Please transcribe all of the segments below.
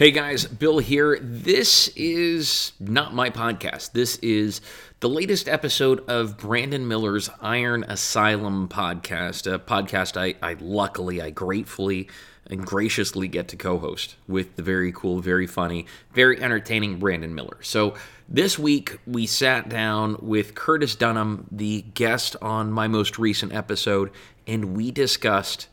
Hey guys, Bill here. This is not my podcast. This is the latest episode of Brandon Miller's Iron Asylum podcast, a podcast I, I luckily, I gratefully, and graciously get to co host with the very cool, very funny, very entertaining Brandon Miller. So this week we sat down with Curtis Dunham, the guest on my most recent episode, and we discussed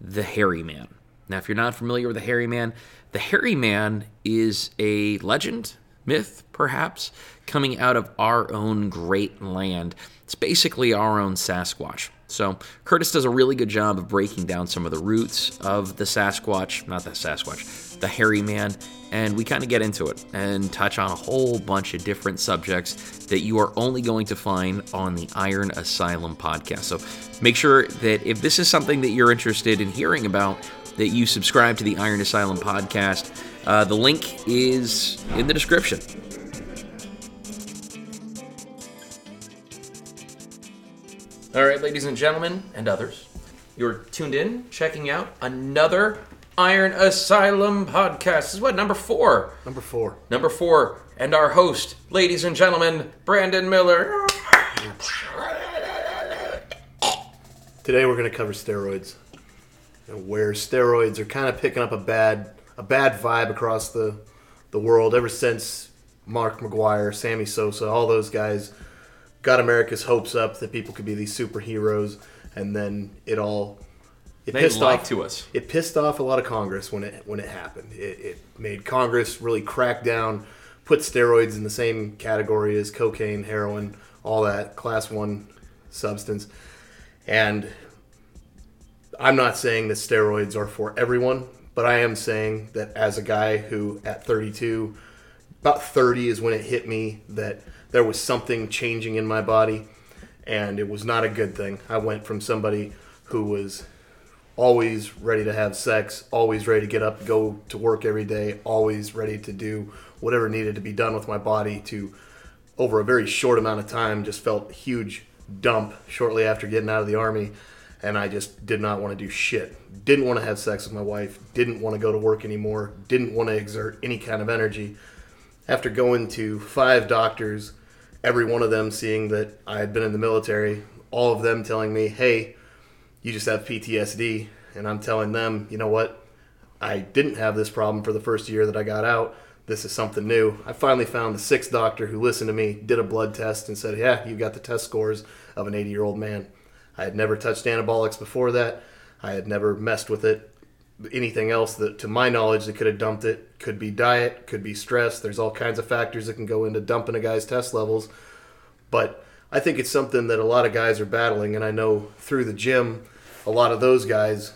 the Hairy Man. Now, if you're not familiar with the Hairy Man, the Hairy Man is a legend, myth, perhaps, coming out of our own great land. It's basically our own Sasquatch. So, Curtis does a really good job of breaking down some of the roots of the Sasquatch, not the Sasquatch, the Hairy Man, and we kind of get into it and touch on a whole bunch of different subjects that you are only going to find on the Iron Asylum podcast. So, make sure that if this is something that you're interested in hearing about, that you subscribe to the Iron Asylum podcast. Uh, the link is in the description. All right, ladies and gentlemen, and others, you're tuned in, checking out another Iron Asylum podcast. This is what, number four? Number four. Number four. And our host, ladies and gentlemen, Brandon Miller. Today we're going to cover steroids, and where steroids are kind of picking up a bad a bad vibe across the the world ever since Mark McGwire, Sammy Sosa, all those guys got America's hopes up that people could be these superheroes, and then it all it They lied to us. It pissed off a lot of Congress when it when it happened. It, it made Congress really crack down, put steroids in the same category as cocaine, heroin, all that class one substance, and I'm not saying that steroids are for everyone, but I am saying that as a guy who at 32, about 30 is when it hit me that there was something changing in my body, and it was not a good thing. I went from somebody who was always ready to have sex, always ready to get up, go to work every day, always ready to do whatever needed to be done with my body to over a very short amount of time just felt huge dump shortly after getting out of the army and I just did not want to do shit. Didn't want to have sex with my wife, didn't want to go to work anymore, didn't want to exert any kind of energy. After going to five doctors, every one of them seeing that I had been in the military, all of them telling me, "Hey, you just have PTSD." And I'm telling them, "You know what? I didn't have this problem for the first year that I got out. This is something new. I finally found the sixth doctor who listened to me, did a blood test, and said, Yeah, you've got the test scores of an 80 year old man. I had never touched anabolics before that. I had never messed with it. Anything else that, to my knowledge, that could have dumped it could be diet, could be stress. There's all kinds of factors that can go into dumping a guy's test levels. But I think it's something that a lot of guys are battling, and I know through the gym, a lot of those guys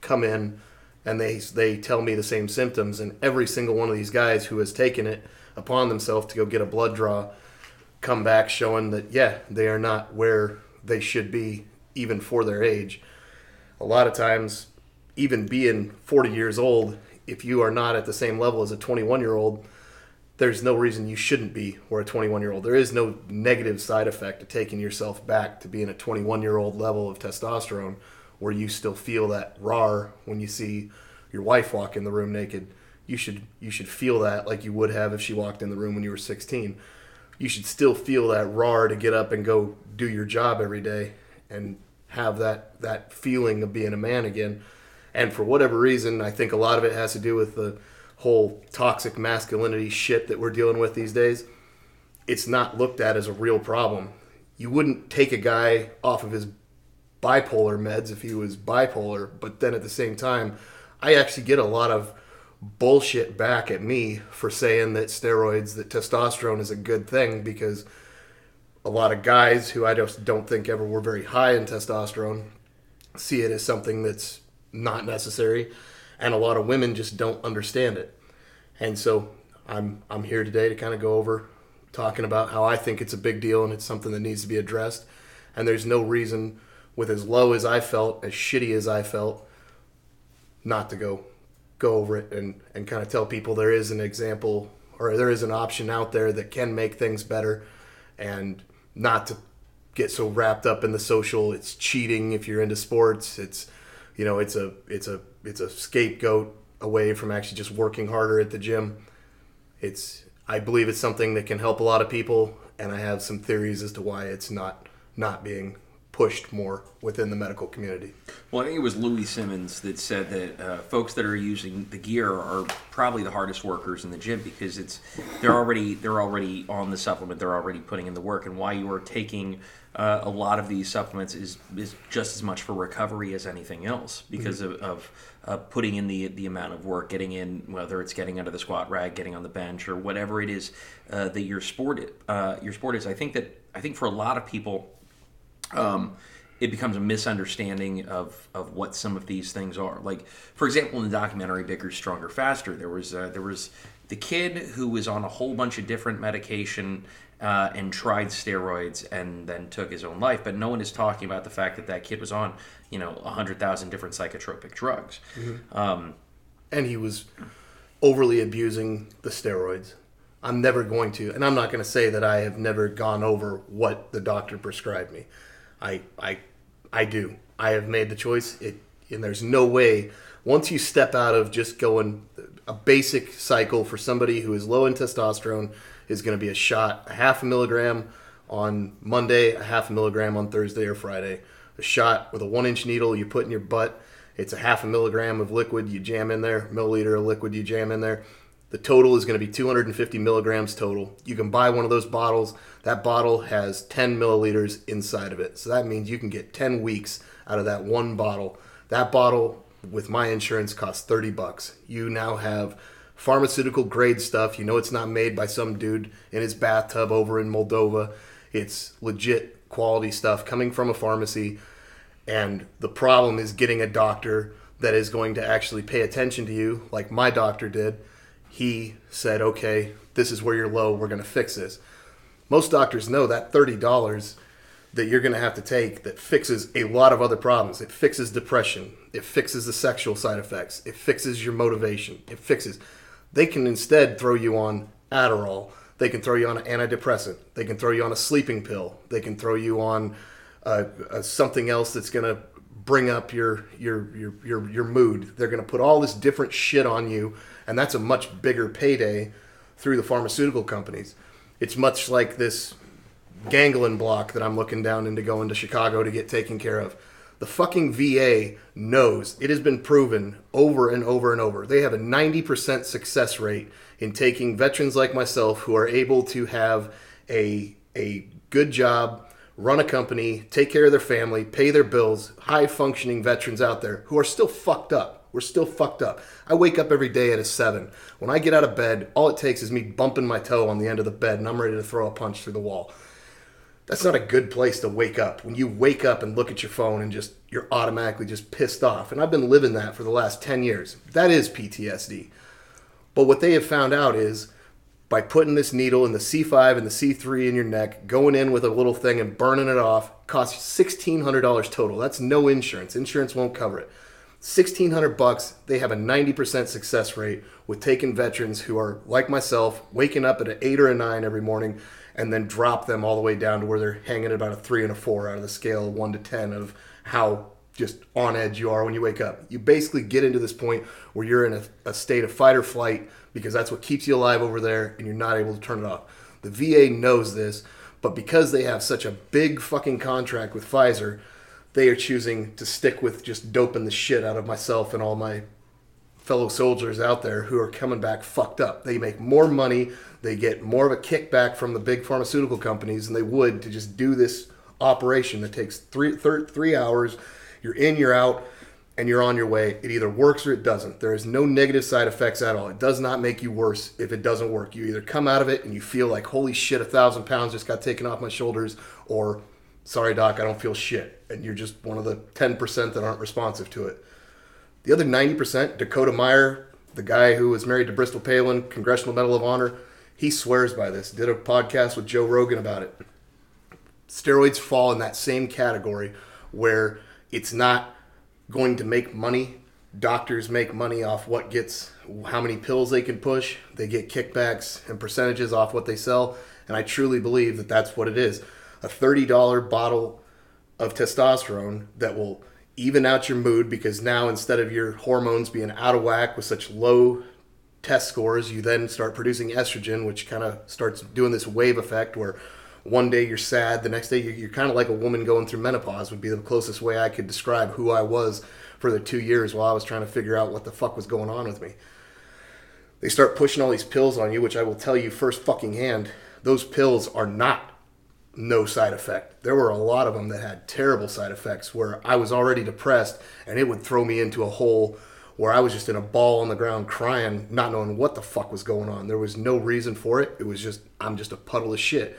come in and they they tell me the same symptoms, and every single one of these guys who has taken it upon themselves to go get a blood draw come back showing that yeah they are not where they should be even for their age. A lot of times, even being 40 years old, if you are not at the same level as a 21 year old, there's no reason you shouldn't be where a 21 year old. There is no negative side effect to taking yourself back to being a 21 year old level of testosterone where you still feel that raw when you see your wife walk in the room naked. You should you should feel that like you would have if she walked in the room when you were 16. You should still feel that raw to get up and go do your job every day and have that that feeling of being a man again. And for whatever reason, I think a lot of it has to do with the whole toxic masculinity shit that we're dealing with these days. It's not looked at as a real problem. You wouldn't take a guy off of his bipolar meds if he was bipolar, but then at the same time, I actually get a lot of bullshit back at me for saying that steroids, that testosterone is a good thing because a lot of guys who I just don't think ever were very high in testosterone see it as something that's not necessary, and a lot of women just don't understand it. And so I'm I'm here today to kind of go over talking about how I think it's a big deal and it's something that needs to be addressed. And there's no reason, with as low as I felt, as shitty as I felt, not to go go over it and, and kind of tell people there is an example or there is an option out there that can make things better and not to get so wrapped up in the social it's cheating if you're into sports it's you know it's a it's a it's a scapegoat away from actually just working harder at the gym. It's I believe it's something that can help a lot of people, and I have some theories as to why it's not not being pushed more within the medical community. Well, I think it was Louie Simmons that said that uh, folks that are using the gear are probably the hardest workers in the gym because it's they're already they're already on the supplement, they're already putting in the work, and why you are taking uh, a lot of these supplements is is just as much for recovery as anything else because mm-hmm. of, of uh, putting in the the amount of work, getting in whether it's getting under the squat rack, getting on the bench, or whatever it is uh, that your sport uh, your sport is. I think that I think for a lot of people um, it becomes a misunderstanding of, of what some of these things are. Like, for example, in the documentary Bigger, Stronger, Faster, there was uh, there was the kid who was on a whole bunch of different medication uh, and tried steroids and then took his own life. But no one is talking about the fact that that kid was on, you know, hundred thousand different psychotropic drugs. Mm-hmm. Um, and he was overly abusing the steroids. I'm never going to, and I'm not going to say that I have never gone over what the doctor prescribed me. I I I do. I have made the choice. It and there's no way once you step out of just going a basic cycle for somebody who is low in testosterone is going to be a shot a half a milligram on Monday, a half a milligram on Thursday or Friday. A shot with a one inch needle you put in your butt. It's a half a milligram of liquid you jam in there, milliliter of liquid you jam in there. The total is going to be 250 milligrams total. You can buy one of those bottles. That bottle has 10 milliliters inside of it. So that means you can get 10 weeks out of that one bottle. That bottle with my insurance costs 30 bucks. You now have pharmaceutical grade stuff. You know it's not made by some dude in his bathtub over in Moldova. It's legit quality stuff coming from a pharmacy. And the problem is getting a doctor that is going to actually pay attention to you, like my doctor did he said, okay, this is where you're low. We're going to fix this. Most doctors know that $30 that you're going to have to take that fixes a lot of other problems. It fixes depression. It fixes the sexual side effects. It fixes your motivation. It fixes. They can instead throw you on Adderall. They can throw you on an antidepressant. They can throw you on a sleeping pill. They can throw you on uh, uh, something else that's going to bring up your, your your your your mood. They're going to put all this different shit on you and that's a much bigger payday through the pharmaceutical companies. It's much like this ganglion block that I'm looking down into going to Chicago to get taken care of. The fucking VA knows it has been proven over and over and over. They have a 90% success rate in taking veterans like myself who are able to have a a good job, run a company, take care of their family, pay their bills, high functioning veterans out there who are still fucked up we're still fucked up. I wake up every day at a seven. When I get out of bed, all it takes is me bumping my toe on the end of the bed and I'm ready to throw a punch through the wall. That's not a good place to wake up. When you wake up and look at your phone and just you're automatically just pissed off. And I've been living that for the last 10 years. That is PTSD. But what they have found out is by putting this needle in the C5 and the C3 in your neck, going in with a little thing and burning it off, costs $1,600 total. That's no insurance. Insurance won't cover it. 1600 bucks they have a 90% success rate with taking veterans who are like myself waking up at an 8 or a 9 every morning and then drop them all the way down to where they're hanging at about a 3 and a 4 out of the scale 1 to 10 of how just on edge you are when you wake up. You basically get into this point where you're in a, a state of fight or flight because that's what keeps you alive over there and you're not able to turn it off. The va knows this but because they have such a big fucking contract with pfizer they are choosing to stick with just doping the shit out of myself and all my fellow soldiers out there who are coming back fucked up. They make more money, they get more of a kickback from the big pharmaceutical companies than they would to just do this operation that takes three, thir- three hours. You're in, you're out, and you're on your way. It either works or it doesn't. There is no negative side effects at all. It does not make you worse if it doesn't work. You either come out of it and you feel like, holy shit, a thousand pounds just got taken off my shoulders, or sorry, doc, I don't feel shit. And you're just one of the 10% that aren't responsive to it. The other 90%, Dakota Meyer, the guy who was married to Bristol Palin, Congressional Medal of Honor, he swears by this. Did a podcast with Joe Rogan about it. Steroids fall in that same category where it's not going to make money. Doctors make money off what gets, how many pills they can push. They get kickbacks and percentages off what they sell. And I truly believe that that's what it is a $30 bottle of testosterone that will even out your mood because now instead of your hormones being out of whack with such low test scores, you then start producing estrogen, which kind of starts doing this wave effect where one day you're sad, the next day you're, kind of like a woman going through menopause, would be the closest way I could describe who I was for the two years while I was trying to figure out what the fuck was going on with me. They start pushing all these pills on you, which I will tell you first fucking hand, those pills are not no side effect. There were a lot of them that had terrible side effects where I was already depressed and it would throw me into a hole where I was just in a ball on the ground crying, not knowing what the fuck was going on. There was no reason for it. It was just, I'm just a puddle of shit.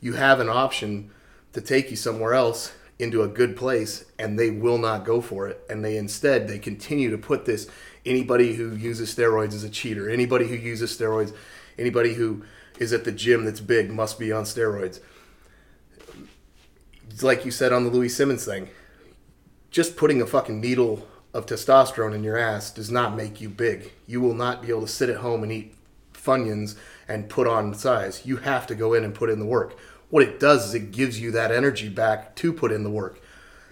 You have an option to take you somewhere else into a good place and they will not go for it. And they instead, they continue to put this anybody who uses steroids is a cheater. Anybody who uses steroids, anybody who is at the gym that's big must be on steroids like you said on the Louie Simmons thing, just putting a fucking needle of testosterone in your ass does not make you big. You will not be able to sit at home and eat Funyuns and put on size. You have to go in and put in the work. What it does is it gives you that energy back to put in the work.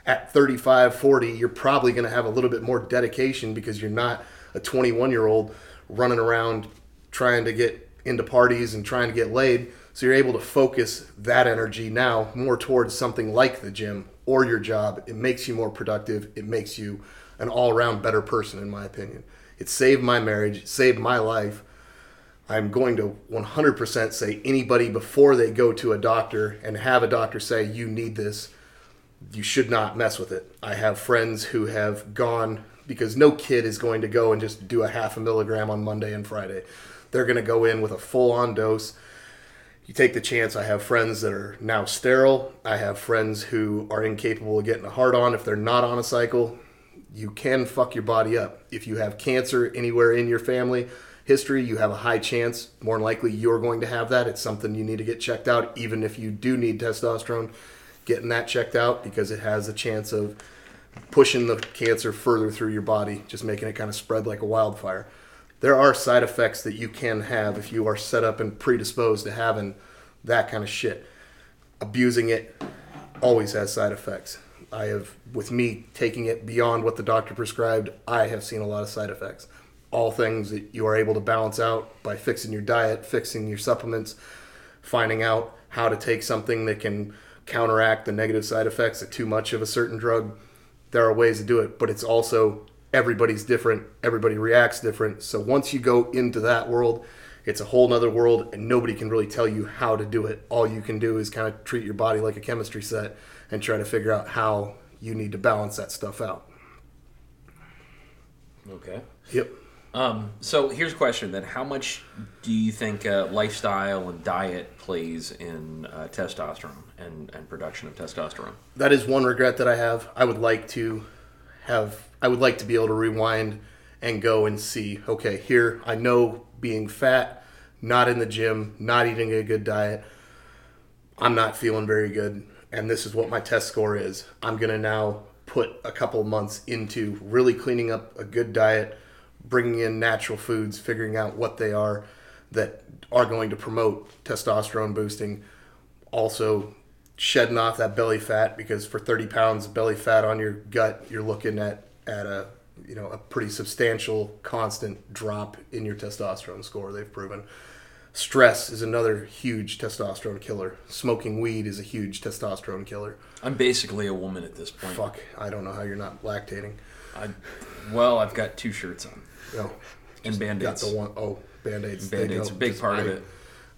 At 35, 40, you're probably going to have a little bit more dedication because you're not a 21 year old running around trying to get into parties and trying to get laid so you're able to focus that energy now more towards something like the gym or your job. It makes you more productive. It makes you an all around better person, in my opinion. It saved my marriage, it saved my life. I'm going to 100% say anybody before they go to a doctor and have a doctor say, you need this, you should not mess with it. I have friends who have gone because no kid is going to go and just do a half a milligram on Monday and Friday. They're going to go in with a full on dose you take the chance. I have friends that are now sterile. I have friends who are incapable of getting a hard on if they're not on a cycle. You can fuck your body up. If you have cancer anywhere in your family history, you have a high chance, more than likely, you're going to have that. It's something you need to get checked out, even if you do need testosterone, getting that checked out because it has a chance of pushing the cancer further through your body, just making it kind of spread like a wildfire there are side effects that you can have if you are set up and predisposed to having that kind of shit. Abusing it always has side effects. I have, with me taking it beyond what the doctor prescribed, I have seen a lot of side effects. All things that you are able to balance out by fixing your diet, fixing your supplements, finding out how to take something that can counteract the negative side effects of too much of a certain drug. There are ways to do it, but it's also everybody's different, everybody reacts different. So once you go into that world, it's a whole nother world and nobody can really tell you how to do it. All you can do is kind of treat your body like a chemistry set and try to figure out how you need to balance that stuff out. Okay. Yep. Um, so here's a question then. How much do you think uh, lifestyle and diet plays in uh, testosterone and, and production of testosterone? That is one regret that I have. I would like to have I would like to be able to rewind and go and see, okay, here I know being fat, not in the gym, not eating a good diet, I'm not feeling very good and this is what my test score is. I'm going to now put a couple months into really cleaning up a good diet, bringing in natural foods, figuring out what they are that are going to promote testosterone boosting, also shedding off that belly fat because for 30 pounds of belly fat on your gut, you're looking at at a you know a pretty substantial constant drop in your testosterone score. They've proven. Stress is another huge testosterone killer. Smoking weed is a huge testosterone killer. I'm basically a woman at this point. Fuck, I don't know how you're not lactating. I, well, I've got two shirts on. No, and band-aids. Got the one oh band-aids. Band-aids, a big just, part I, of it.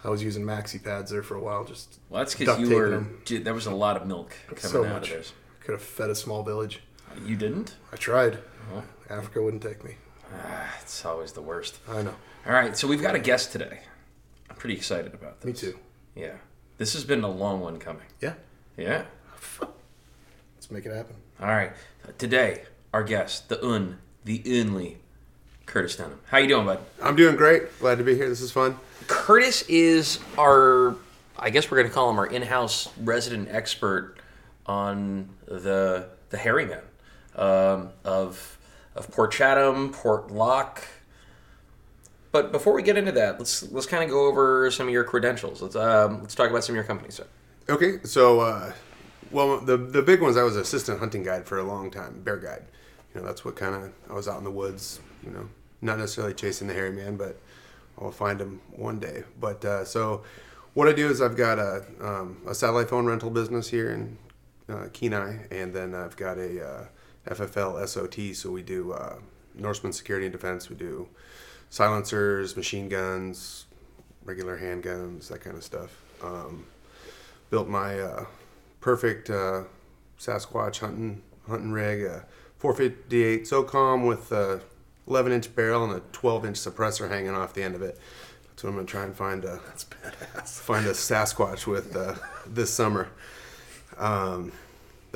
I was using maxi pads there for a while. Just well, that's because you were. Dude, there was a lot of milk coming so out much. of this. Could have fed a small village. You didn't? I tried. Africa wouldn't take me. Ah, it's always the worst. I know. All right, so we've got a guest today. I'm pretty excited about this. Me too. Yeah. This has been a long one coming. Yeah. Yeah. Let's make it happen. All right. Today, our guest, the Un, the only Curtis Dunham. How you doing, bud? I'm doing great. Glad to be here. This is fun. Curtis is our, I guess we're going to call him our in-house resident expert on the the hairy men um, of of Port Chatham, Portlock. But before we get into that, let's let's kind of go over some of your credentials. Let's um, let's talk about some of your companies. Okay, so uh, Well, the the big ones I was an assistant hunting guide for a long time, bear guide. You know, that's what kind of I was out in the woods. You know, not necessarily chasing the hairy man, but I'll find him one day. But uh, so, what I do is I've got a um, a satellite phone rental business here in uh, Kenai, and then I've got a uh, FFL SOT. So we do uh, Norseman Security and Defense. We do silencers, machine guns, regular handguns, that kind of stuff. Um, built my uh, perfect uh, Sasquatch hunting hunting rig, a 458 SOCOM with a 11 inch barrel and a 12 inch suppressor hanging off the end of it. That's what I'm gonna try and find a That's badass. find a Sasquatch with uh, this summer. Um,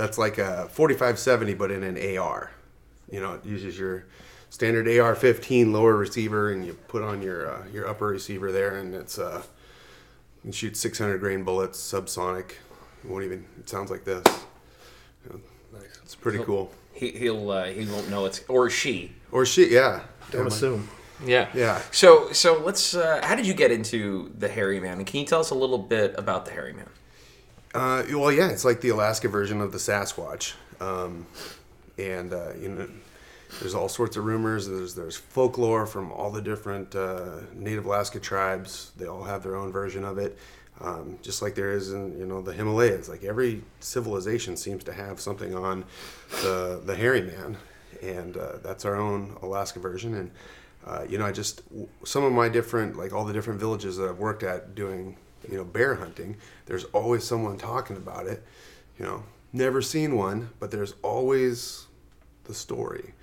that's like a 4570, but in an AR. You know, it uses your standard AR-15 lower receiver, and you put on your uh, your upper receiver there, and it's uh, you shoot 600 grain bullets, subsonic. It won't even. It sounds like this. You know, It's pretty cool. He, he'll uh, he won't know it's or she. Or shit, yeah. Don't assume. Yeah. Yeah. So so let's. Uh, how did you get into the hairy man? And can you tell us a little bit about the hairy man? Uh, well, yeah, it's like the Alaska version of the Sasquatch, um, and uh, you know, there's all sorts of rumors. There's there's folklore from all the different uh, Native Alaska tribes. They all have their own version of it, um, just like there is in you know the Himalayas. Like every civilization seems to have something on the the hairy man, and uh, that's our own Alaska version. And uh, you know, I just some of my different like all the different villages that I've worked at doing you know bear hunting. There's always someone talking about it. You know, never seen one, but there's always the story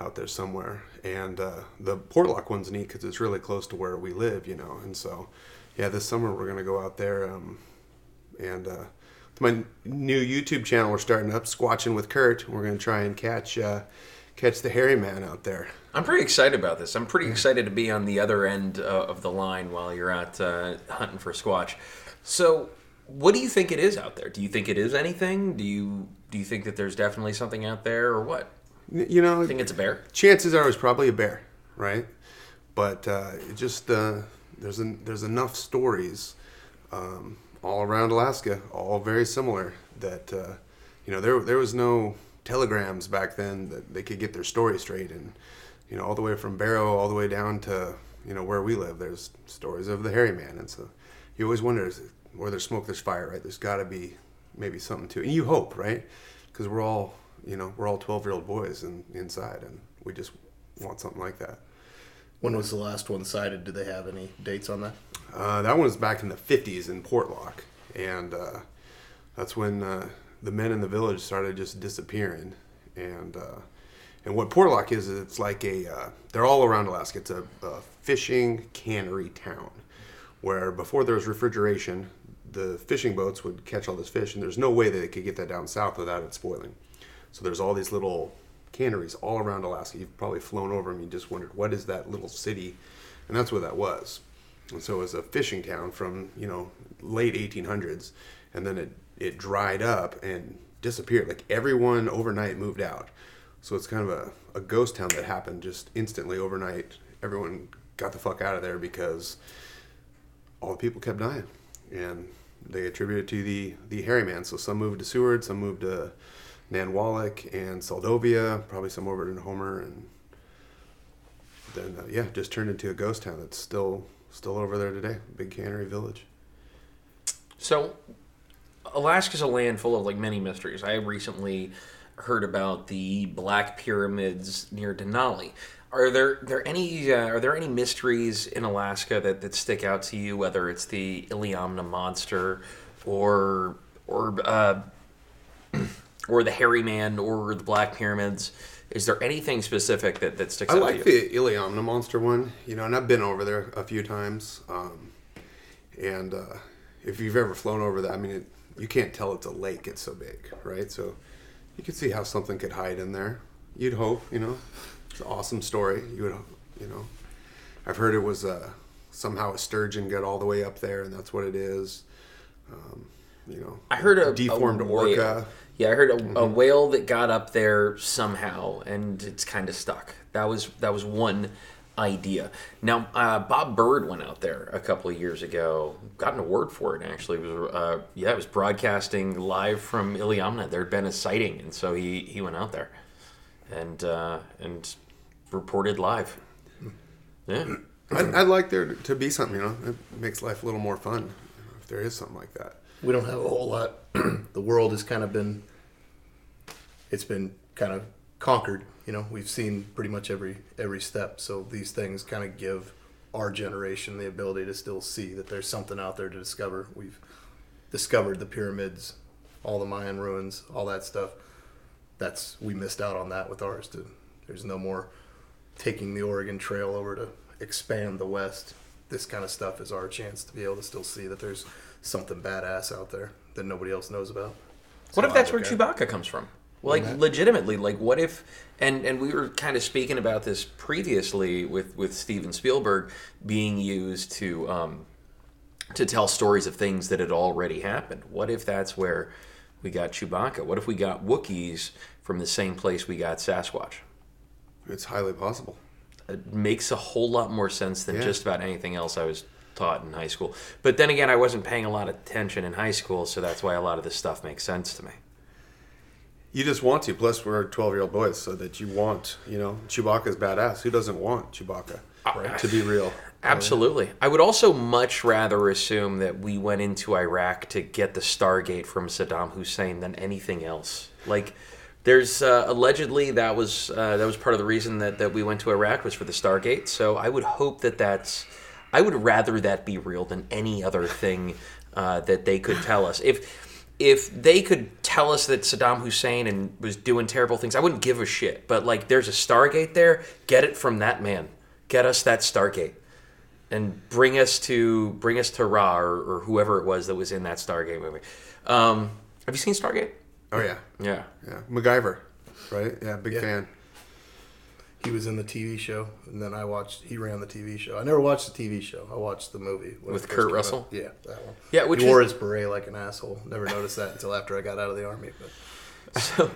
out there somewhere. And uh, the Portlock one's neat because it's really close to where we live, you know. And so, yeah, this summer we're gonna go out there. Um, and uh, my new YouTube channel we're starting up, Squatching with Kurt. We're gonna try and catch uh, catch the hairy man out there. I'm pretty excited about this. I'm pretty excited to be on the other end uh, of the line while you're out uh, hunting for squatch. So, what do you think it is out there? Do you think it is anything? Do you do you think that there's definitely something out there, or what? You know, I think it's a bear. chances are it's probably a bear, right? But uh, it just uh, there's an, there's enough stories um, all around Alaska, all very similar. That uh, you know there there was no telegrams back then that they could get their story straight, and you know all the way from Barrow all the way down to you know where we live. There's stories of the hairy man, and so you always wonder where there's smoke, there's fire, right? There's got to be maybe something to it, and you hope, right? Because we're all you know we're all 12 year old boys and inside, and we just want something like that. When was the last one sighted? Do they have any dates on that? Uh, that one was back in the 50s in Portlock, and uh, that's when uh, the men in the village started just disappearing. And uh, and what Portlock is, is it's like a uh, they're all around Alaska. It's a, a fishing cannery town, where before there was refrigeration, the fishing boats would catch all this fish, and there's no way that they could get that down south without it spoiling. So there's all these little canneries all around Alaska. You've probably flown over them. You just wondered what is that little city, and that's what that was. And so it was a fishing town from you know late 1800s, and then it it dried up and disappeared. Like everyone overnight moved out. So it's kind of a, a ghost town that happened just instantly overnight. Everyone got the fuck out of there because all the people kept dying, and they attributed to the the hairy man. So some moved to Seward, some moved to Nanwalek and Seldovia, probably some over in Homer, and then uh, yeah, just turned into a ghost town that's still still over there today. Big cannery village. So, Alaska's a land full of like many mysteries. I recently heard about the Black Pyramids near Denali. Are there there any uh, are there any mysteries in Alaska that, that stick out to you? Whether it's the Iliamna monster, or or uh, or the Hairy Man, or the Black Pyramids. Is there anything specific that, that sticks I out like to you? the Iliamna monster one, you know, and I've been over there a few times. Um, and uh, if you've ever flown over that, I mean, it, you can't tell it's a lake; it's so big, right? So you could see how something could hide in there. You'd hope, you know, it's an awesome story. You would, you know, I've heard it was uh, somehow a sturgeon got all the way up there, and that's what it is. Um, you know, I heard a deformed a orca. Yeah, I heard a, a whale that got up there somehow, and it's kind of stuck. That was that was one. Idea. Now, uh, Bob Bird went out there a couple of years ago, got an award for it. Actually, it was uh, yeah, it was broadcasting live from Iliamna. There had been a sighting, and so he he went out there and uh, and reported live. Yeah, I'd, I'd like there to be something, you know, it makes life a little more fun if there is something like that. We don't have a whole lot. the world has kind of been, it's been kind of conquered. You know, we've seen pretty much every every step. So these things kind of give our generation the ability to still see that there's something out there to discover. We've discovered the pyramids, all the Mayan ruins, all that stuff. That's we missed out on that with ours. To there's no more taking the Oregon Trail over to expand the West. This kind of stuff is our chance to be able to still see that there's something badass out there that nobody else knows about. What if that's where look at. Chewbacca comes from? Like legitimately, like what if? And and we were kind of speaking about this previously with with Steven Spielberg being used to um, to tell stories of things that had already happened. What if that's where we got Chewbacca? What if we got Wookiees from the same place we got Sasquatch? It's highly possible. It makes a whole lot more sense than Yeah. just about anything else I was taught in high school. But then again, I wasn't paying a lot of attention in high school, so that's why a lot of this stuff makes sense to me. You just want to. Plus, we're 12 year old boys, so that you want, you know, Chewbacca's badass. Who doesn't want Chewbacca Uh, to be real? Absolutely. I would also much rather assume that we went into Iraq to get the Stargate from Saddam Hussein than anything else. Like, there's uh, allegedly that was uh, that was part of the reason that, that we went to Iraq was for the Stargate. So I would hope that that's. I would rather that be real than any other thing uh, that they could tell us. If if they could tell us that Saddam Hussein and was doing terrible things, I wouldn't give a shit. But like, there's a Stargate there. Get it from that man. Get us that Stargate and bring us to bring us to Ra or, or whoever it was that was in that Stargate movie. Um, have you seen Stargate? Oh, yeah. Yeah. Yeah. MacGyver, right? Yeah, big Yeah. fan. He was in the TV show, and then I watched. He ran the TV show. I never watched the TV show. I watched the movie With Kurt came out. Russell? Yeah, that one. Yeah, which he wore is- his beret like an asshole. Never noticed that until after I got out of the army. But So,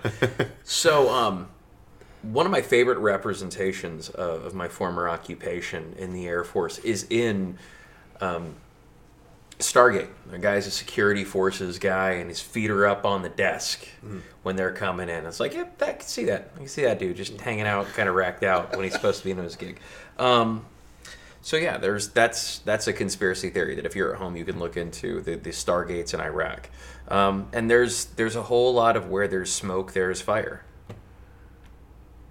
so um, one of my favorite representations of, of my former occupation in the Air Force is in um, Stargate. The guy's a security forces guy, and his feet are up on the desk when they're coming in. It's like, yep, I can see that. I can see that dude just hanging out, kind of racked out when he's supposed to be in his gig. Um, so yeah, there's that's that's a conspiracy theory that if you're at home, you can look into the, the stargates in Iraq, um, and there's there's a whole lot of where there's smoke, there's fire.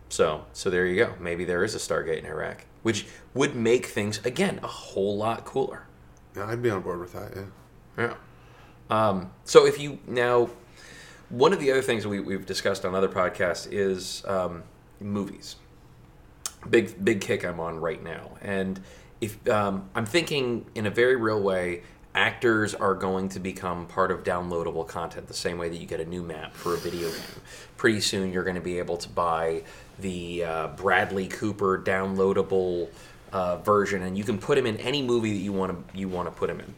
So so there you go. Maybe there is a stargate in Iraq, which would make things again a whole lot cooler. Yeah, I'd be on board with that, yeah. Yeah. Um, so if you now, one of the other things we, we've discussed on other podcasts is um, movies. Big big kick I'm on right now, and if um, I'm thinking in a very real way, actors are going to become part of downloadable content the same way that you get a new map for a video game. Pretty soon, you're going to be able to buy the uh, Bradley Cooper downloadable uh, version, and you can put him in any movie that you want to you want to put him in.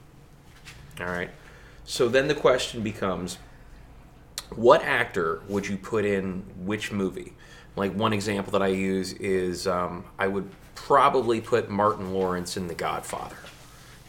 All right. So then the question becomes what actor would you put in which movie? Like one example that I use is um, I would probably put Martin Lawrence in The Godfather,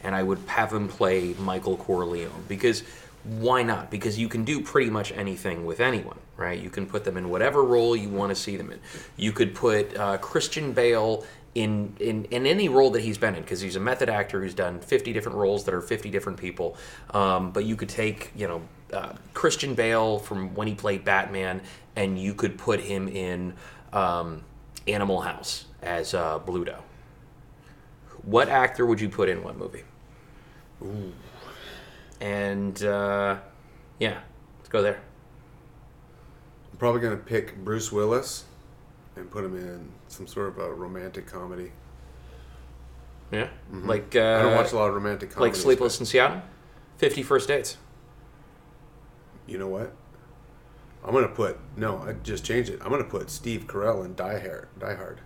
and I would have him play Michael Corleone because why not? Because you can do pretty much anything with anyone, right? You can put them in whatever role you want to see them in. You could put uh, Christian Bale in, in in any role that he's been in because he's a method actor who's done 50 different roles that are 50 different people. Um, but you could take you know uh, Christian Bale from when he played Batman, and you could put him in um, Animal House as uh, Bluto. What actor would you put in what movie? And uh, yeah, let's go there. I'm probably going to pick Bruce Willis and put him in some sort of a romantic comedy. Yeah, like uh, I don't watch a lot of romantic like. Sleepless in Seattle, Fifty First Dates. You know what? I'm going to put, no, I just changed it. I'm going to put Steve Carell in Die Hard. Die Hard.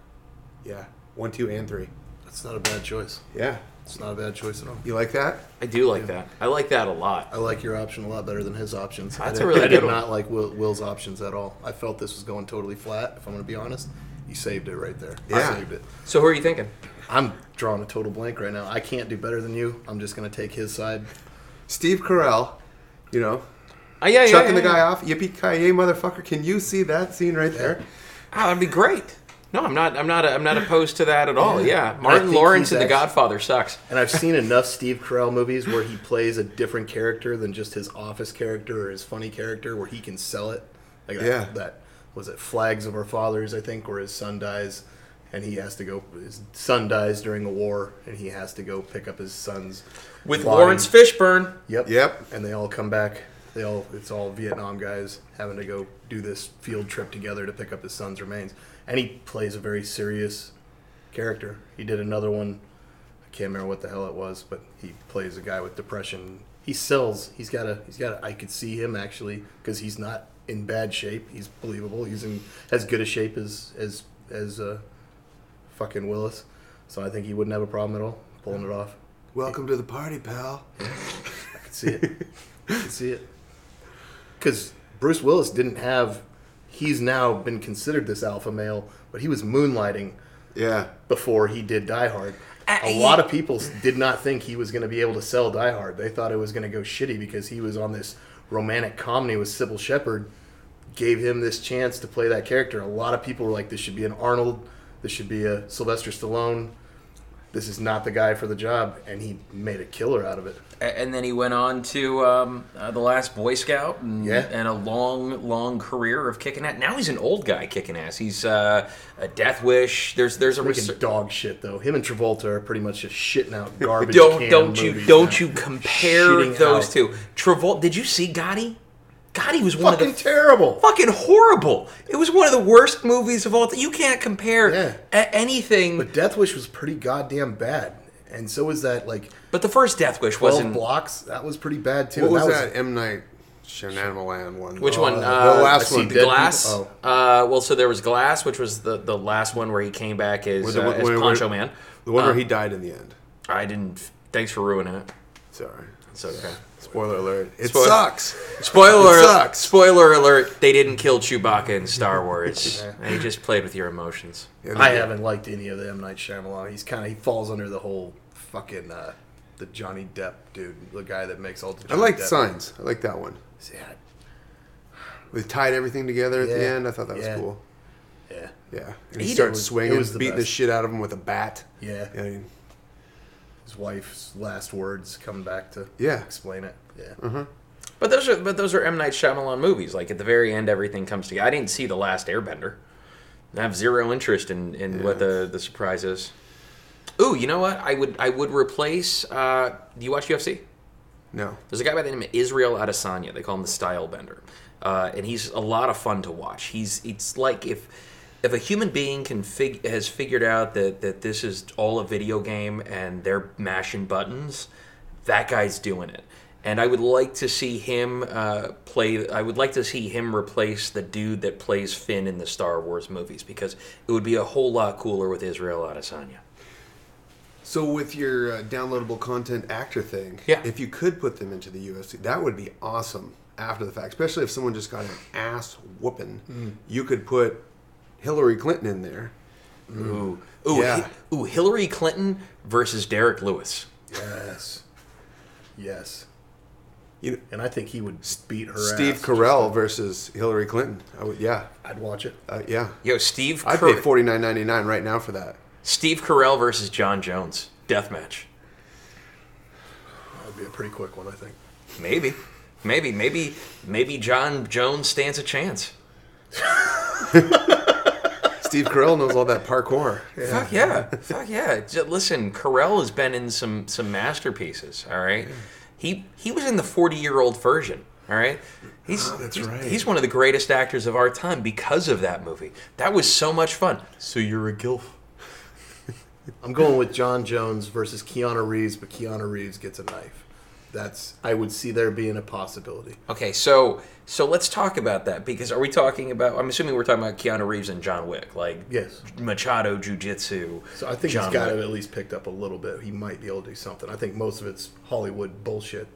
Yeah. One, two, and three. that's not a bad choice. Yeah. It's not a bad choice at all. You like that? I do like that. I like that a lot. I like your option a lot better than his options. I That's did, a really I did one. not like Will, Will's options at all. I felt this was going totally flat, if I'm going to be honest. You saved it right there. Yeah. You saved it. So who are you thinking? I'm drawing a total blank right now. I can't do better than you. I'm just gonna take his side. Steve Carell, you know, Oh, yeah, yeah, chucking yeah, the guy yeah. off. Yippee ki yay, motherfucker! Can you see that scene right there? Oh, that'd be great. No, I'm not. I'm not. I'm not opposed to that at all. Yeah, I Martin Lawrence he's in The Godfather sucks. And I've seen enough Steve Carell movies where he plays a different character than just his office character or his funny character, where he can sell it. Like that, Yeah. that was it. Flags of Our Fathers, I think, where his son dies, and he has to go. His son dies during a war, and he has to go pick up his son's With body. Laurence Fishburne. Yep. Yep. And they all come back. They all it's all Vietnam guys having to go do this field trip together to pick up his son's remains. And he plays a very serious character. He did another one. I can't remember what the hell it was, but he plays a guy with depression. He sells. He's got a. He's got. A, I could see him actually because he's not in bad shape. He's believable. He's in as good a shape as as as uh, fucking Willis. So I think he wouldn't have a problem at all pulling it off. Welcome to the party, pal. I can see it. I can see it. Because Bruce Willis didn't have. He's now been considered this alpha male, but he was moonlighting Yeah. before he did Die Hard. Uh, A lot of people did not think he was going to be able to sell Die Hard. They thought it was going to go shitty because he was on this romantic comedy with Cybill Shepherd. Gave him this chance to play that character. A lot of people were like, "This should be an Arnold. This should be a Sylvester Stallone. This is not the guy for the job." And he made a killer out of it. And then he went on to um, uh, the last Boy Scout, and, Yeah. and a long, long career of kicking ass. Now he's an old guy kicking ass. He's uh, a Death Wish. There's there's a research- dog shit though. Him and Travolta are pretty much just shitting out garbage. don't don't you don't now. you compare Shitting those out. two. Travolta. Did you see Gotti? Gotti was one Fucking of the terrible. fucking horrible. It was one of the worst movies of all time. You can't compare Yeah. a- anything. But Death Wish was pretty goddamn bad, and so was that like But the first Death Wish wasn't. Blocks. That was pretty bad too. What And was that, M Night Shyamalan one? Which Oh, one? the Uh, last let's one. the Glass. People? Uh, well, so there was Glass, which was the, the last one where he came back as, Where the uh, as where- Poncho where- Man. The one where Uh, he died in the end. I didn't. Thanks for ruining it. Sorry. It's okay. Spoiler alert. It Spoil- sucks. Spoiler It alert! sucks. Spoiler alert! They didn't kill Chewbacca in Star Wars. They just played with your emotions. Yeah, I did. haven't liked any of the M Night Shyamalan. He's kind of he falls under the whole fucking uh, the Johnny Depp dude, the guy that makes all the. I Johnny like Depp Signs. I like that one. Yeah, We tied everything together at the end. I thought that was cool. yeah, Yeah. And he, He starts was- swinging, it was the beating the shit out of him with a bat. yeah. I mean, His wife's last words come back to Yeah. explain it. Yeah, But those are but those are M Night Shyamalan movies. Like at the very end, everything comes together. I didn't see the Last Airbender. I have zero interest in, in what the the surprise is. Ooh, you know what? I would I would replace. Uh, do you watch UFC? no. There's a guy by the name of Israel Adesanya. They call him the Style Bender, uh, and he's a lot of fun to watch. He's it's like if if a human being can fig- has figured out that that this is all a video game and they're mashing buttons, that guy's doing it. And I would like to see him uh, play. I would like to see him replace the dude that plays Finn in the Star Wars movies because it would be a whole lot cooler with Israel Adesanya. So with your uh, downloadable content actor thing, Yeah. if you could put them into the UFC, that would be awesome after the fact. Especially if someone just got an ass whooping, Mm. you could put Hillary Clinton in there. Ooh, ooh, Yeah. Hi- ooh, Hillary Clinton versus Derrick Lewis. yes, yes. You know, And I think he would beat her. Steve ass. Carell versus Hillary Clinton. I would, yeah, I'd watch it. uh, yeah. Yo, Steve. I'd Car- pay forty nine ninety nine right now for that. Steve Carell versus Jon Jones. Death match. That'd be a pretty quick one, I think. Maybe. Maybe. Maybe. Maybe Jon Jones stands a chance. Steve Carell knows all that parkour. Fuck yeah. Fuck yeah. Listen, Carell has been in some some masterpieces. All right. He he was in the forty year old virgin. All right. He's Oh, that's he's, right. he's one of the greatest actors of our time because of that movie. That was so much fun. So you're a gilf. I'm going with Jon Jones versus Keanu Reeves, but Keanu Reeves gets a knife. That's I would see there being a possibility. Okay, so so let's talk about that because are we talking about? I'm assuming we're talking about Keanu Reeves and John Wick, like Yes. Machado Jiu Jitsu. So I think John he's got to Wick. have at least picked up a little bit. He might be able to do something. I think most of it's Hollywood bullshit.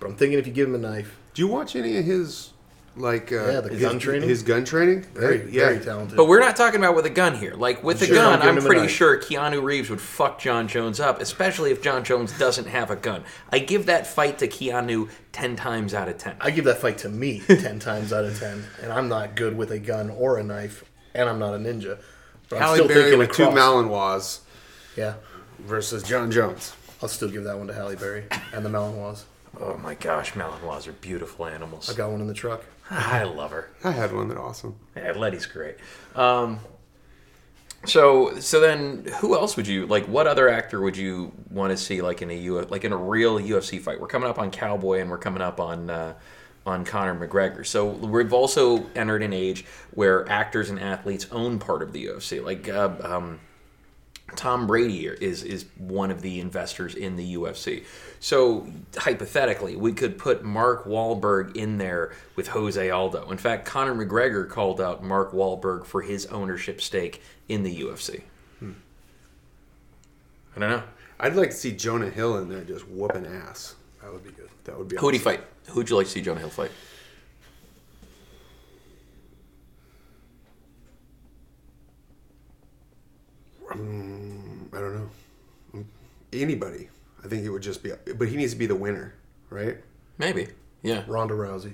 But I'm thinking if you give him a knife, Do you watch any of his like uh, Yeah, the his, gun training? His gun training. Very, yeah. very talented. But we're not talking about with a gun here. Like with a Sure, gun, I'm I'm pretty sure Keanu Reeves would fuck Jon Jones up, especially if Jon Jones doesn't have a gun. I give that fight to Keanu ten times out of ten. I give that fight to me ten times out of ten, and I'm not good with a gun or a knife, and I'm not a ninja. But I'm still Berry thinking with two across. Malinois Yeah, versus Jon Jones. I'll still give that one to Halle Berry and the Malinois. Oh my gosh, Malinois are beautiful animals. I got one in the truck. I love her. I had one. They're awesome. Yeah, Letty's great. Um, so so then, who else would you like? What other actor would you want to see like in a U like in a real UFC fight? We're coming up on Cowboy and we're coming up on uh, on Conor McGregor. So we've also entered an age where actors and athletes own part of the UFC. Like uh, um, Tom Brady is is one of the investors in the UFC. So hypothetically, we could put Mark Wahlberg in there with Jose Aldo. In fact, Conor McGregor called out Mark Wahlberg for his ownership stake in the UFC. Hmm. I don't know. I'd like to see Jonah Hill in there just whooping ass. That would be good. That would be. Who would he fight? Who would you like to see Jonah Hill fight? Um, I don't know. Anybody. I think it would just be. But he needs to be the winner, right? Maybe. Yeah. Ronda Rousey.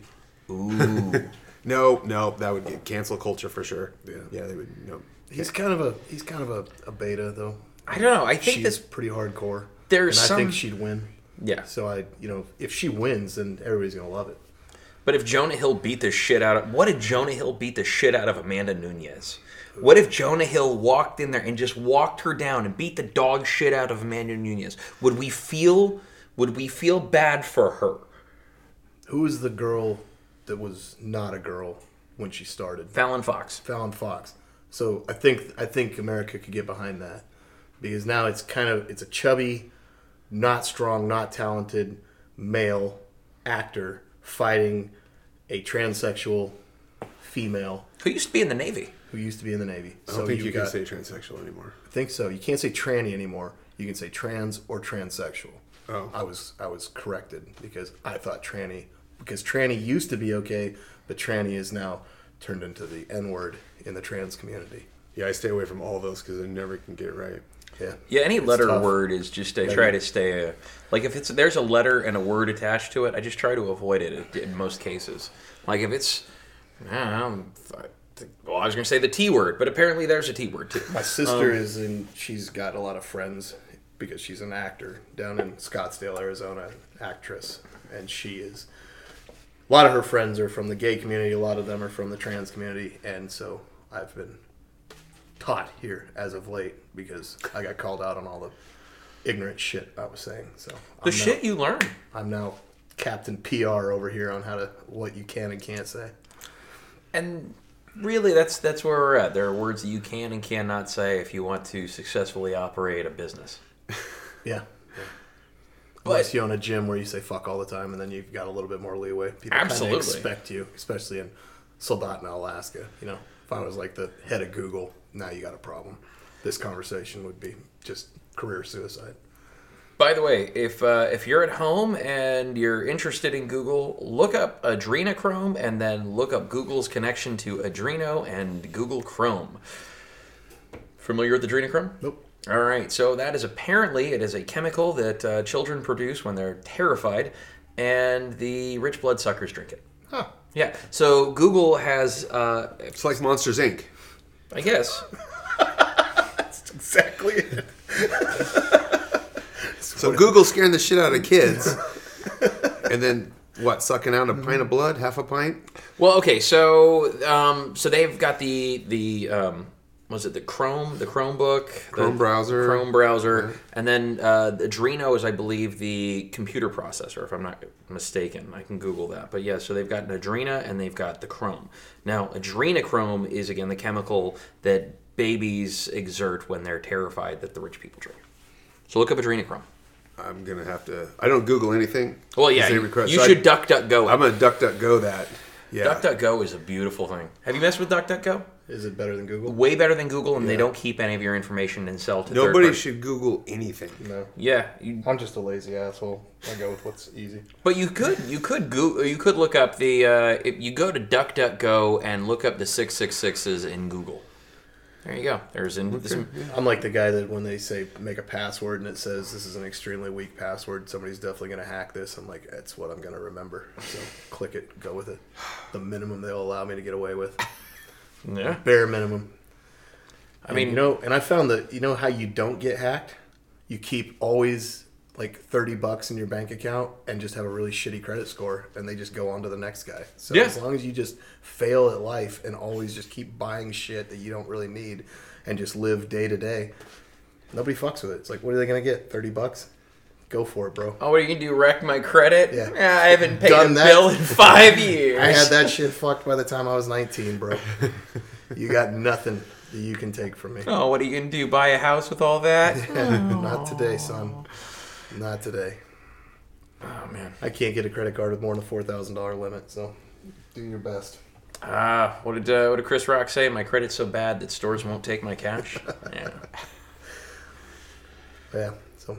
Ooh. No, no, that would get cancel culture for sure. Yeah. yeah, they would. No, He's kind of a he's kind of a, a beta though. I don't know. I think She's this. pretty hardcore. There's and I think she'd win. Yeah. So I, you know, if she wins, then everybody's gonna love it. But if Jonah Hill beat the shit out of what did Jonah Hill beat the shit out of Amanda Nunes? What if Jonah Hill walked in there and just walked her down and beat the dog shit out of Amanda Nunes? Would we feel would we feel bad for her? Who is the girl that was not a girl when she started? Fallon Fox. Fallon Fox. So I think I think America could get behind that because now it's kind of it's a chubby, not strong, not talented male actor fighting a transsexual female Who used to be in the Navy. Who used to be in the Navy. I don't think you, you've can got- say transsexual anymore. I think so. You can't say tranny anymore. You can say trans or transsexual. Oh. I was I was corrected because I thought tranny because tranny used to be okay, but tranny is now turned into the N word in the trans community. Yeah, I stay away from all those because I never can get it right. Yeah. Yeah, any It's letter tough. word is just I try to stay uh, like if it's there's a letter and a word attached to it, I just try to avoid it in most cases. Like if it's I don't know, I think- well, I was gonna say the T word, but apparently there's a T word too. My sister um, is in. She's got a lot of friends because she's an actor down in Scottsdale, Arizona, actress, and she is. A lot of her friends are from the gay community. A lot of them are from the trans community, and so I've been taught here as of late because I got called out on all the ignorant shit I was saying. So The I'm now- shit you learn. I'm now Captain PR over here on how to what you can and can't say. And really, that's that's where we're at. There are words that you can and cannot say if you want to successfully operate a business. Yeah. But- Unless you own a gym where you say fuck all the time, and then you've got a little bit more leeway. People kinda Absolutely. expect you, especially in Soldotna, Alaska. You know, if I was like the head of Google, now you got a problem. This conversation would be just career suicide. By the way, if uh, if you're at home and you're interested in Google, look up Adrenochrome and then look up Google's connection to Adreno and Google Chrome. Familiar with Adrenochrome? Nope. All right, so that is apparently it is a chemical that uh, children produce when they're terrified, and the rich bloodsuckers drink it. Huh. Yeah, so Google has, uh, It's like Monsters Inc. I guess, That's exactly it. So Google's scaring the shit out of kids, and then what? Sucking out a pint of blood, half a pint. Well, okay, so um, so they've got the the um, was it the Chrome the Chromebook Chrome the browser. Chrome browser, and then uh, the Adreno is I believe the computer processor if I'm not mistaken. I can Google that, but yeah, so they've got an Adreno and they've got the Chrome. Now, adrenochrome is again the chemical that babies exert when they're terrified that the rich people drink. So look up adrenochrome. I'm gonna have to. I don't Google anything. Well, yeah, 'cause they you, request- you so I- should duck duck go. I'm gonna duck duck go that. Yeah. DuckDuckGo is a beautiful thing. Have you messed with DuckDuckGo? Is it better than Google? Way better than Google, and they don't keep any of your information and sell to Nobody party- should Google anything. No. Yeah, you, I'm just a lazy asshole. I go with what's easy. but you could you could go you could look up the uh, if you go to DuckDuckGo and look up the six six sixes in Google. There you go. There's in some, I'm like the guy that when they say make a password and it says this is an extremely weak password, somebody's definitely going to hack this. I'm like, that's what I'm going to remember. So click it, go with it. The minimum they'll allow me to get away with, yeah. bare minimum. I mean, you know, and I found that you know how you don't get hacked. You keep always like thirty bucks in your bank account and just have a really shitty credit score, and they just go on to the next guy. So Yeah. as long as you just fail at life and always just keep buying shit that you don't really need, and just live day to day, nobody fucks with it. It's like, what are they gonna get? Thirty bucks? Go for it, bro. oh, what are you gonna do? Wreck my credit? Yeah. I haven't paid Done a that. bill in five years. I had that shit fucked by the time I was nineteen, bro. you got nothing that you can take from me. Oh, what are you gonna do? Buy a house with all that? Not today, son. Not today. oh man. I can't get a credit card with more than a four thousand dollar limit. So, do your best. Ah, what did uh, what did Chris Rock say? My credit's so bad that stores won't take my cash. yeah. Yeah. So,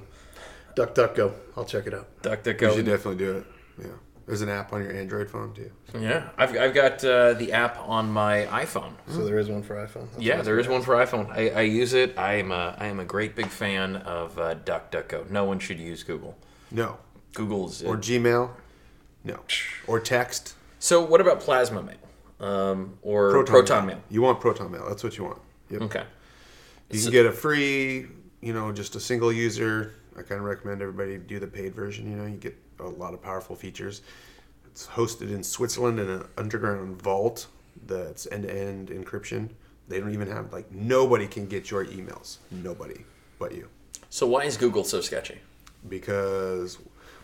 duck, duck, go. I'll check it out. Duck DuckGo. You should definitely do it. Yeah. There's an app on your Android phone too. Yeah, I've, I've got uh, the app on my iPhone. So there is one for iPhone. That's Yeah, what I there was is one for iPhone. I, I use it. I am a I am a great big fan of uh, DuckDuckGo. No one should use Google. No. Google's Or Gmail. No. Or text. so. What about Plasma Mail um, or Proton, Proton, Mail? You want Proton Mail. That's what you want. Yep. Okay. You So- can get a free, you know, just a single user. I kind of recommend everybody do the paid version. You know, you get a lot of powerful features. It's hosted in Switzerland in an underground vault that's end to end encryption. They don't even have, like, nobody can get your emails. Nobody but you. So why is Google so sketchy? Because,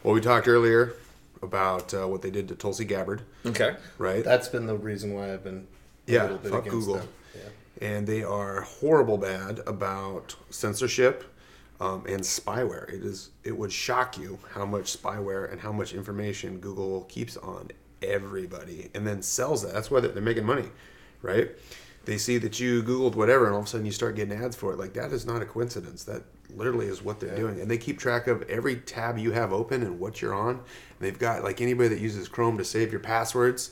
well, we talked earlier about uh, what they did to Tulsi Gabbard, Okay. right? That's been the reason why I've been a Yeah, little bit fuck against Google. them. Yeah. and they are horrible bad about censorship um, and spyware. It is it would shock you how much spyware and how much information Google keeps on everybody and then sells that. That's why they're, they're making money, right? They see that you Googled whatever, and all of a sudden you start getting ads for it. Like that is not a coincidence. That literally is what they're doing, and they keep track of every tab you have open and what you're on. And they've got like anybody that uses Chrome to save your passwords.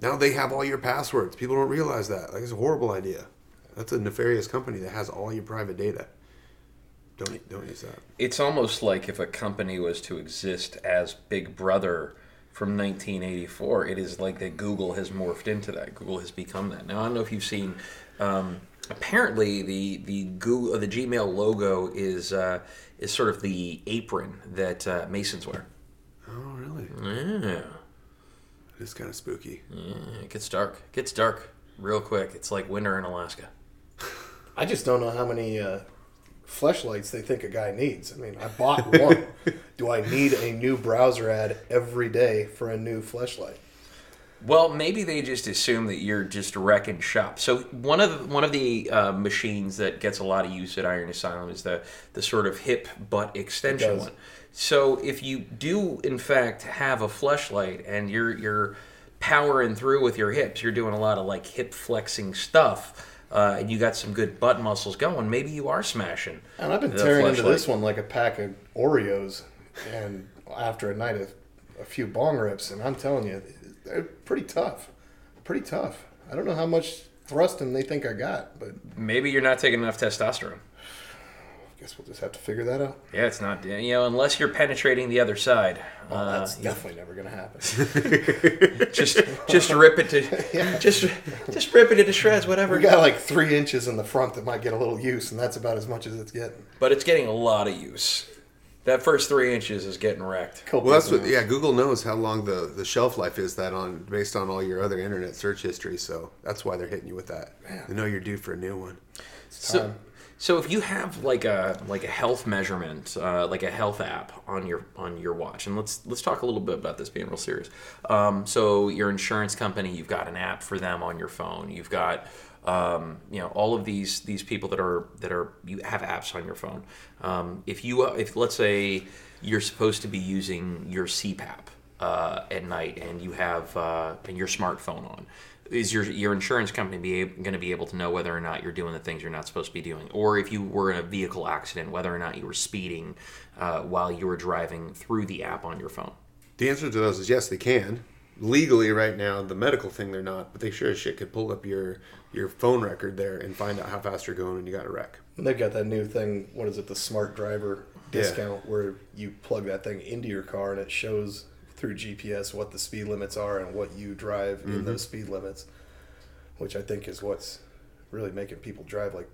Now they have all your passwords. People don't realize that. Like it's a horrible idea. That's a nefarious company that has all your private data. Don't don't use that. It's almost like if a company was to exist as Big Brother from 1984, it is like that Google has morphed into that. Google has become that. Now I don't know if you've seen. Um, apparently, the the Google the Gmail logo is uh, is sort of the apron that uh, Masons wear. Oh really? Yeah. It's kind of spooky. yeah, it gets dark. It gets dark real quick. It's like winter in Alaska. I just don't know how many uh, fleshlights they think a guy needs. I mean, I bought one. Do I need a new browser ad every day for a new fleshlight? Well, maybe they just assume that you're just wrecking shop. So one of the, one of the uh, machines that gets a lot of use at Iron Asylum is the the sort of hip butt extension one. So if you do in fact have a fleshlight and you're you're powering through with your hips, you're doing a lot of like hip flexing stuff. Uh, and you got some good butt muscles going. Maybe you are smashing. And I've been tearing into this one like a pack of Oreos, and after a night of a few bong rips, and I'm telling you, they're pretty tough, pretty tough. I don't know how much thrusting they think I got, but Maybe you're not taking enough testosterone. I guess we'll just have to figure that out. Yeah, it's not. You know, unless you're penetrating the other side. Well, Uh, that's definitely never gonna happen. just just rip it to just just rip it into shreds whatever we got like three inches in the front that might get a little use, and that's about as much as it's getting. but it's getting a lot of use that first three inches is getting wrecked Couple Well, that's what. Yeah, Google knows how long the, the shelf life is that on based on all your other internet search history. So that's why they're hitting you with that. They know you're due for a new one. so, time. So if you have like a like a health measurement uh, like a health app on your on your watch and let's let's talk a little bit about this being real serious. Um, so your insurance company you've got an app for them on your phone. You've got um, you know all of these these people that are that are you have apps on your phone. Um, if you if let's say you're supposed to be using your CPAP uh, at night and you have uh, and your smartphone on is your your insurance company be going to be able to know whether or not you're doing the things you're not supposed to be doing, or if you were in a vehicle accident, whether or not you were speeding uh, while you were driving through the app on your phone? The answer to those is yes, they can. Legally, right now, the medical thing they're not, but they sure as shit could pull up your your phone record there and find out how fast you're going when you got a wreck. And they've got that new thing. What is it? The smart driver Yeah. discount, where you plug that thing into your car and it shows through GPS what the speed limits are and what you drive Mm-hmm. in those speed limits, which I think is what's really making people drive like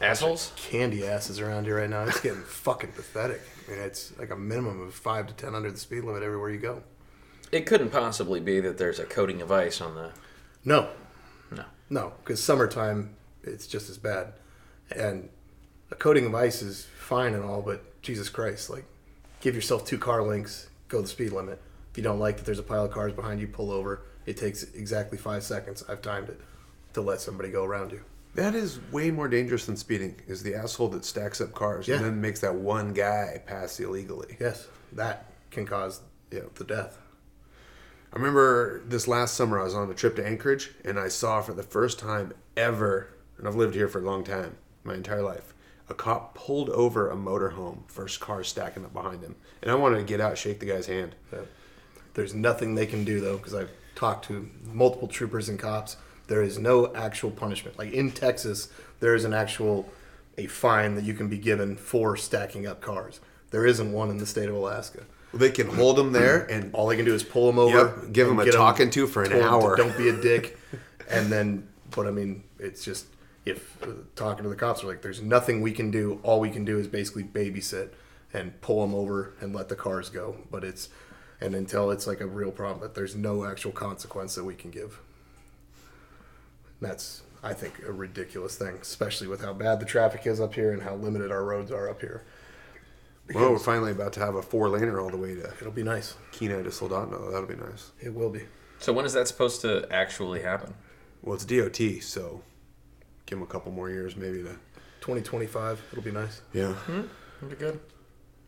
Assholes. candy asses around here right now. It's getting fucking pathetic. I mean, it's like a minimum of five to ten under the speed limit everywhere you go. It couldn't possibly be that there's a coating of ice on the. No, No. no, because summertime it's just as bad, and a coating of ice is fine and all, but Jesus Christ, like, give yourself two car lengths, go the speed limit. If you don't like that, there's a pile of cars behind you, pull over. It takes exactly five seconds. I've timed it to let somebody go around you. That is way more dangerous than speeding. Is the asshole that stacks up cars Yeah. and then makes that one guy pass illegally. Yes, that can cause Yeah. the death. I remember this last summer I was on a trip to Anchorage and I saw for the first time ever, and I've lived here for a long time, my entire life, a cop pulled over a motorhome, first car stacking up behind him, and I wanted to get out, shake the guy's hand. Yeah. There's nothing they can do though, because I've talked to multiple troopers and cops. There is no actual punishment. Like in Texas, there is an actual a fine that you can be given for stacking up cars. There isn't one in the state of Alaska. They can hold them there and All they can do is pull them over, Yep, give 'em and a talking to for an hour. Don't be a dick, and then. But I mean, it's just if uh, talking to the cops are like, there's nothing we can do. All we can do is basically babysit and pull them over and let the cars go. But it's and until it's like a real problem, that there's no actual consequence that we can give. That's I think a ridiculous thing, especially with how bad the traffic is up here and how limited our roads are up here. well, we're finally about to have a four laner all the way to It'll be nice. Kenai to Soldotna. That'll be nice. It will be. So when is that supposed to actually happen? Well, it's DOT, so give him a couple more years maybe to 2025. It'll be nice. yeah. Hmm, that'd be good.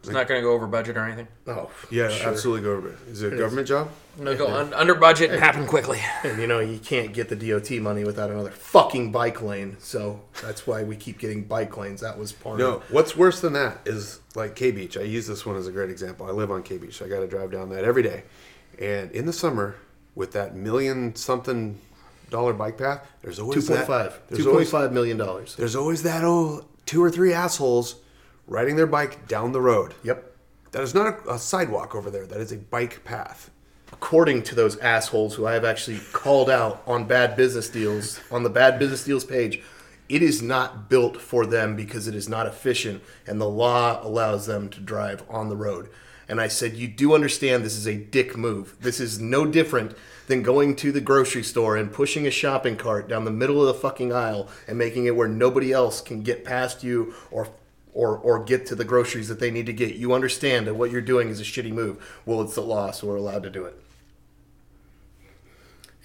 It's not going to go over budget or anything. Oh Yeah, sure. absolutely go over Is it a government job? No, go un- under budget and happen quickly. And you know, you can't get the DOT money without another fucking bike lane. So that's why we keep getting bike lanes. That was part No, of what's worse than that is like K Beach. I use this one as a great example. I live on K Beach. I got to drive down that every day. And in the summer, with that million something dollar bike path, there's always that- 2.5. There's always, $2.5 million. there's always that oh two or three assholes riding their bike down the road. Yep. That is not a, a sidewalk over there. That is a bike path. According to those assholes who I have actually called out on bad business deals, on the bad business deals page, it is not built for them because it is not efficient and the law allows them to drive on the road. And I said, You do understand this is a dick move. This is no different than going to the grocery store and pushing a shopping cart down the middle of the fucking aisle and making it where nobody else can get past you or or or get to the groceries that they need to get. You understand that what you're doing is a shitty move. Well, it's the law, so we're allowed to do it.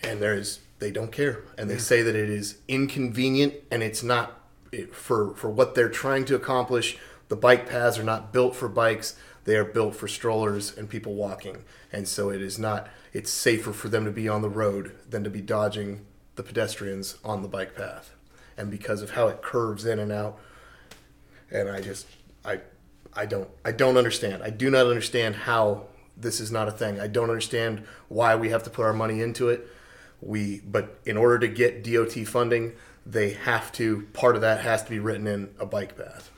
And there's they don't care, and they say that it is inconvenient, and it's not it, for for what they're trying to accomplish. The bike paths are not built for bikes; they are built for strollers and people walking, and so it is not. It's safer for them to be on the road than to be dodging the pedestrians on the bike path, and because of how it curves in and out, and I just I I don't I don't understand. I do not understand how this is not a thing. I don't understand why we have to put our money into it. We but in order to get DOT funding, they have to part of that has to be written in a bike path.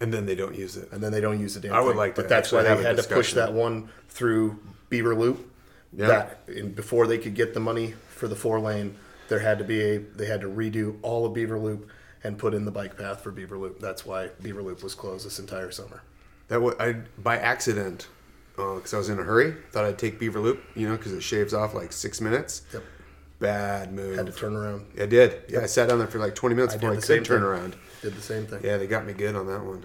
And then they don't use it. And then they don't use the damn I would thing. like to but that's why actually they a had to push discussion. that one through Beaver Loop. Yeah. That and before they could get the money for the four lane, there had to be a they had to redo all of Beaver Loop and put in the bike path for Beaver Loop. That's why Beaver Loop was closed this entire summer. That was I by accident because I was in a hurry. Thought I'd take Beaver Loop, you know, because it shaves off like six minutes. Yep. Bad move. Had to turn around. I did. Yeah, I sat down there for like 20 minutes I before I the could turn thing. around. Did the same thing. Yeah, they got me good on that one.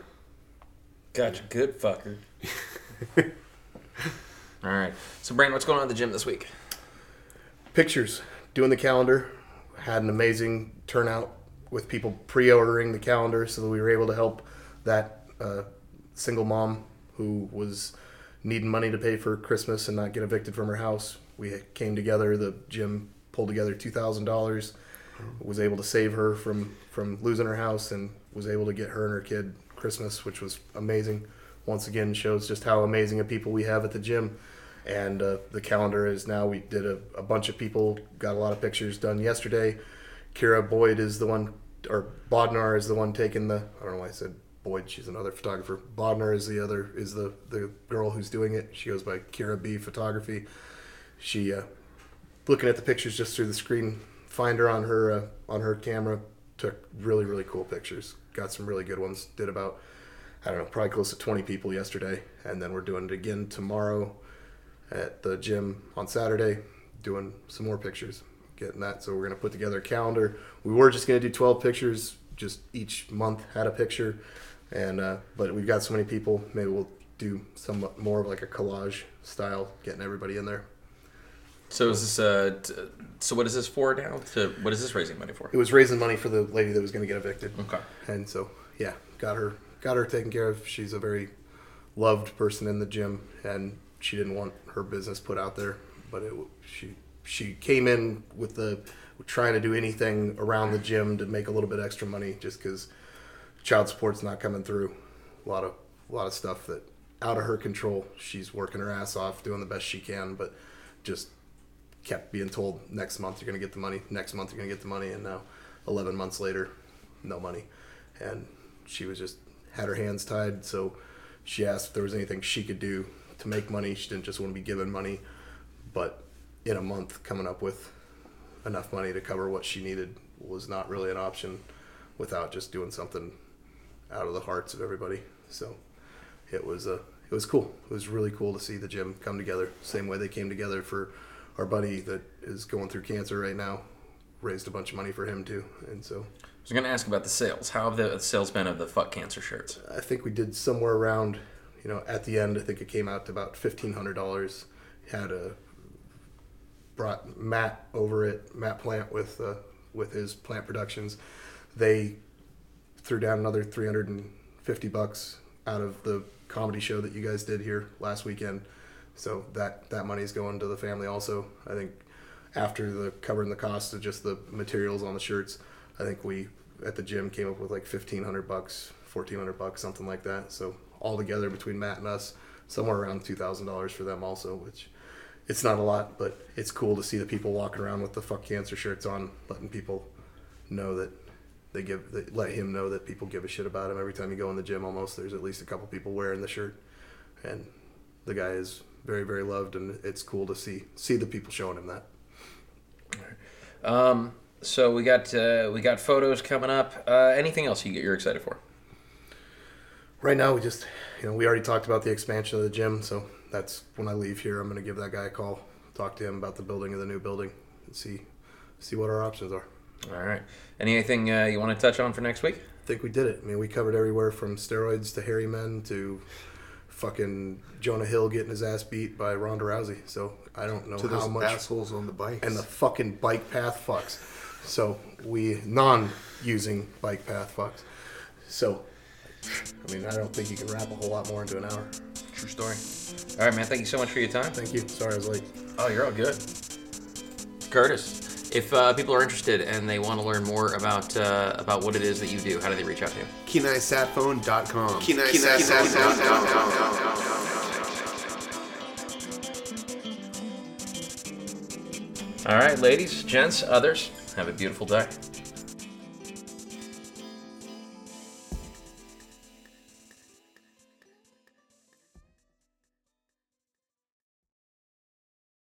Gotcha, good fucker. All right. So, Brandon, what's going on at the gym this week? Pictures. Doing the calendar. Had an amazing turnout with people pre-ordering the calendar, so that we were able to help that uh, single mom who was needing money to pay for Christmas and not get evicted from her house we came together. The gym pulled together two thousand dollars. Was able to save her from from losing her house and was able to get her and her kid Christmas, which was amazing. Once again, shows just how amazing of people we have at the gym. And uh, the calendar is now. We did a, a bunch of people got a lot of pictures done yesterday. Kira Boyd is the one, or Bodnar is the one taking the. I don't know why I said Boyd. She's another photographer. Bodnar is the other is the the girl who's doing it. She goes by Kira B Photography. She uh, looking at the pictures just through the screen finder on her uh, on her camera took really really cool pictures. Got some really good ones. Did about I don't know probably close to 20 people yesterday, and then we're doing it again tomorrow at the gym on Saturday, doing some more pictures. Getting that, so we're gonna put together a calendar. We were just gonna do 12 pictures, just each month had a picture, and uh, but we've got so many people. Maybe we'll do some more of like a collage style, getting everybody in there. So is this uh t- so what is this for now? To what is this raising money for? It was raising money for the lady that was going to get evicted. Okay. And so, yeah, got her got her taken care of. She's a very loved person in the gym, and she didn't want her business put out there. But it, she she came in with the trying to do anything around the gym to make a little bit extra money, just because child support's not coming through. A lot of a lot of stuff that out of her control. She's working her ass off, doing the best she can, but just kept being told next month you're going to get the money. Next month you're going to get the money. And now 11 months later no money. And she was just had her hands tied. So she asked if there was anything she could do to make money. She didn't just want to be given money. But in a month coming up with enough money to cover what she needed was not really an option without just doing something out of the hearts of everybody. So it was a it was cool. It was really cool to see the gym come together same way they came together for our buddy that is going through cancer right now raised a bunch of money for him too and so. I was gonna ask about the sales. How have the sales been of the fuck cancer shirts? i think we did somewhere around you know at the end i think it came out to about $1500 had a brought matt over it matt plant with uh, with his plant productions. They threw down another 350 bucks out of the comedy show that you guys did here last weekend. So that that money is going to the family also. I think after the covering the cost of just the materials on the shirts i think we at the gym came up with like 1500 bucks 1400 bucks something like that. So all together between matt and us somewhere around $2000 for them also which it's not a lot but it's cool to see the people walking around with the fuck cancer shirts on letting people know that they give they let him know that people give a shit about him. Every time you go in the gym almost there's at least a couple people wearing the shirt. And the guy is very very loved and it's cool to see see the people showing him that. Um, so we got uh, we got photos coming up. Uh, anything else you you're excited for? right now we just you know we already talked about the expansion of the gym so that's when i leave here i'm going to give that guy a call talk to him about the building of the new building and see see what our options are All right. Anything uh, you want to touch on for next week? I think we did it. I mean, we covered everywhere from steroids to hairy men to fucking Jonah Hill getting his ass beat by Ronda Rousey. So I don't know to how those much assholes on the bike and the fucking bike path fucks. So we non-using bike path fucks. So I mean, I don't think you can wrap a whole lot more into an hour. True story. All right, man. Thank you so much for your time. Thank you. Sorry I was late. Oh, you're all good. Curtis, if uh, people are interested and they want to learn more about uh, about what it is that you do, how do they reach out to you? KenaiSatphone.com. All right, ladies, gents, others, have a beautiful day.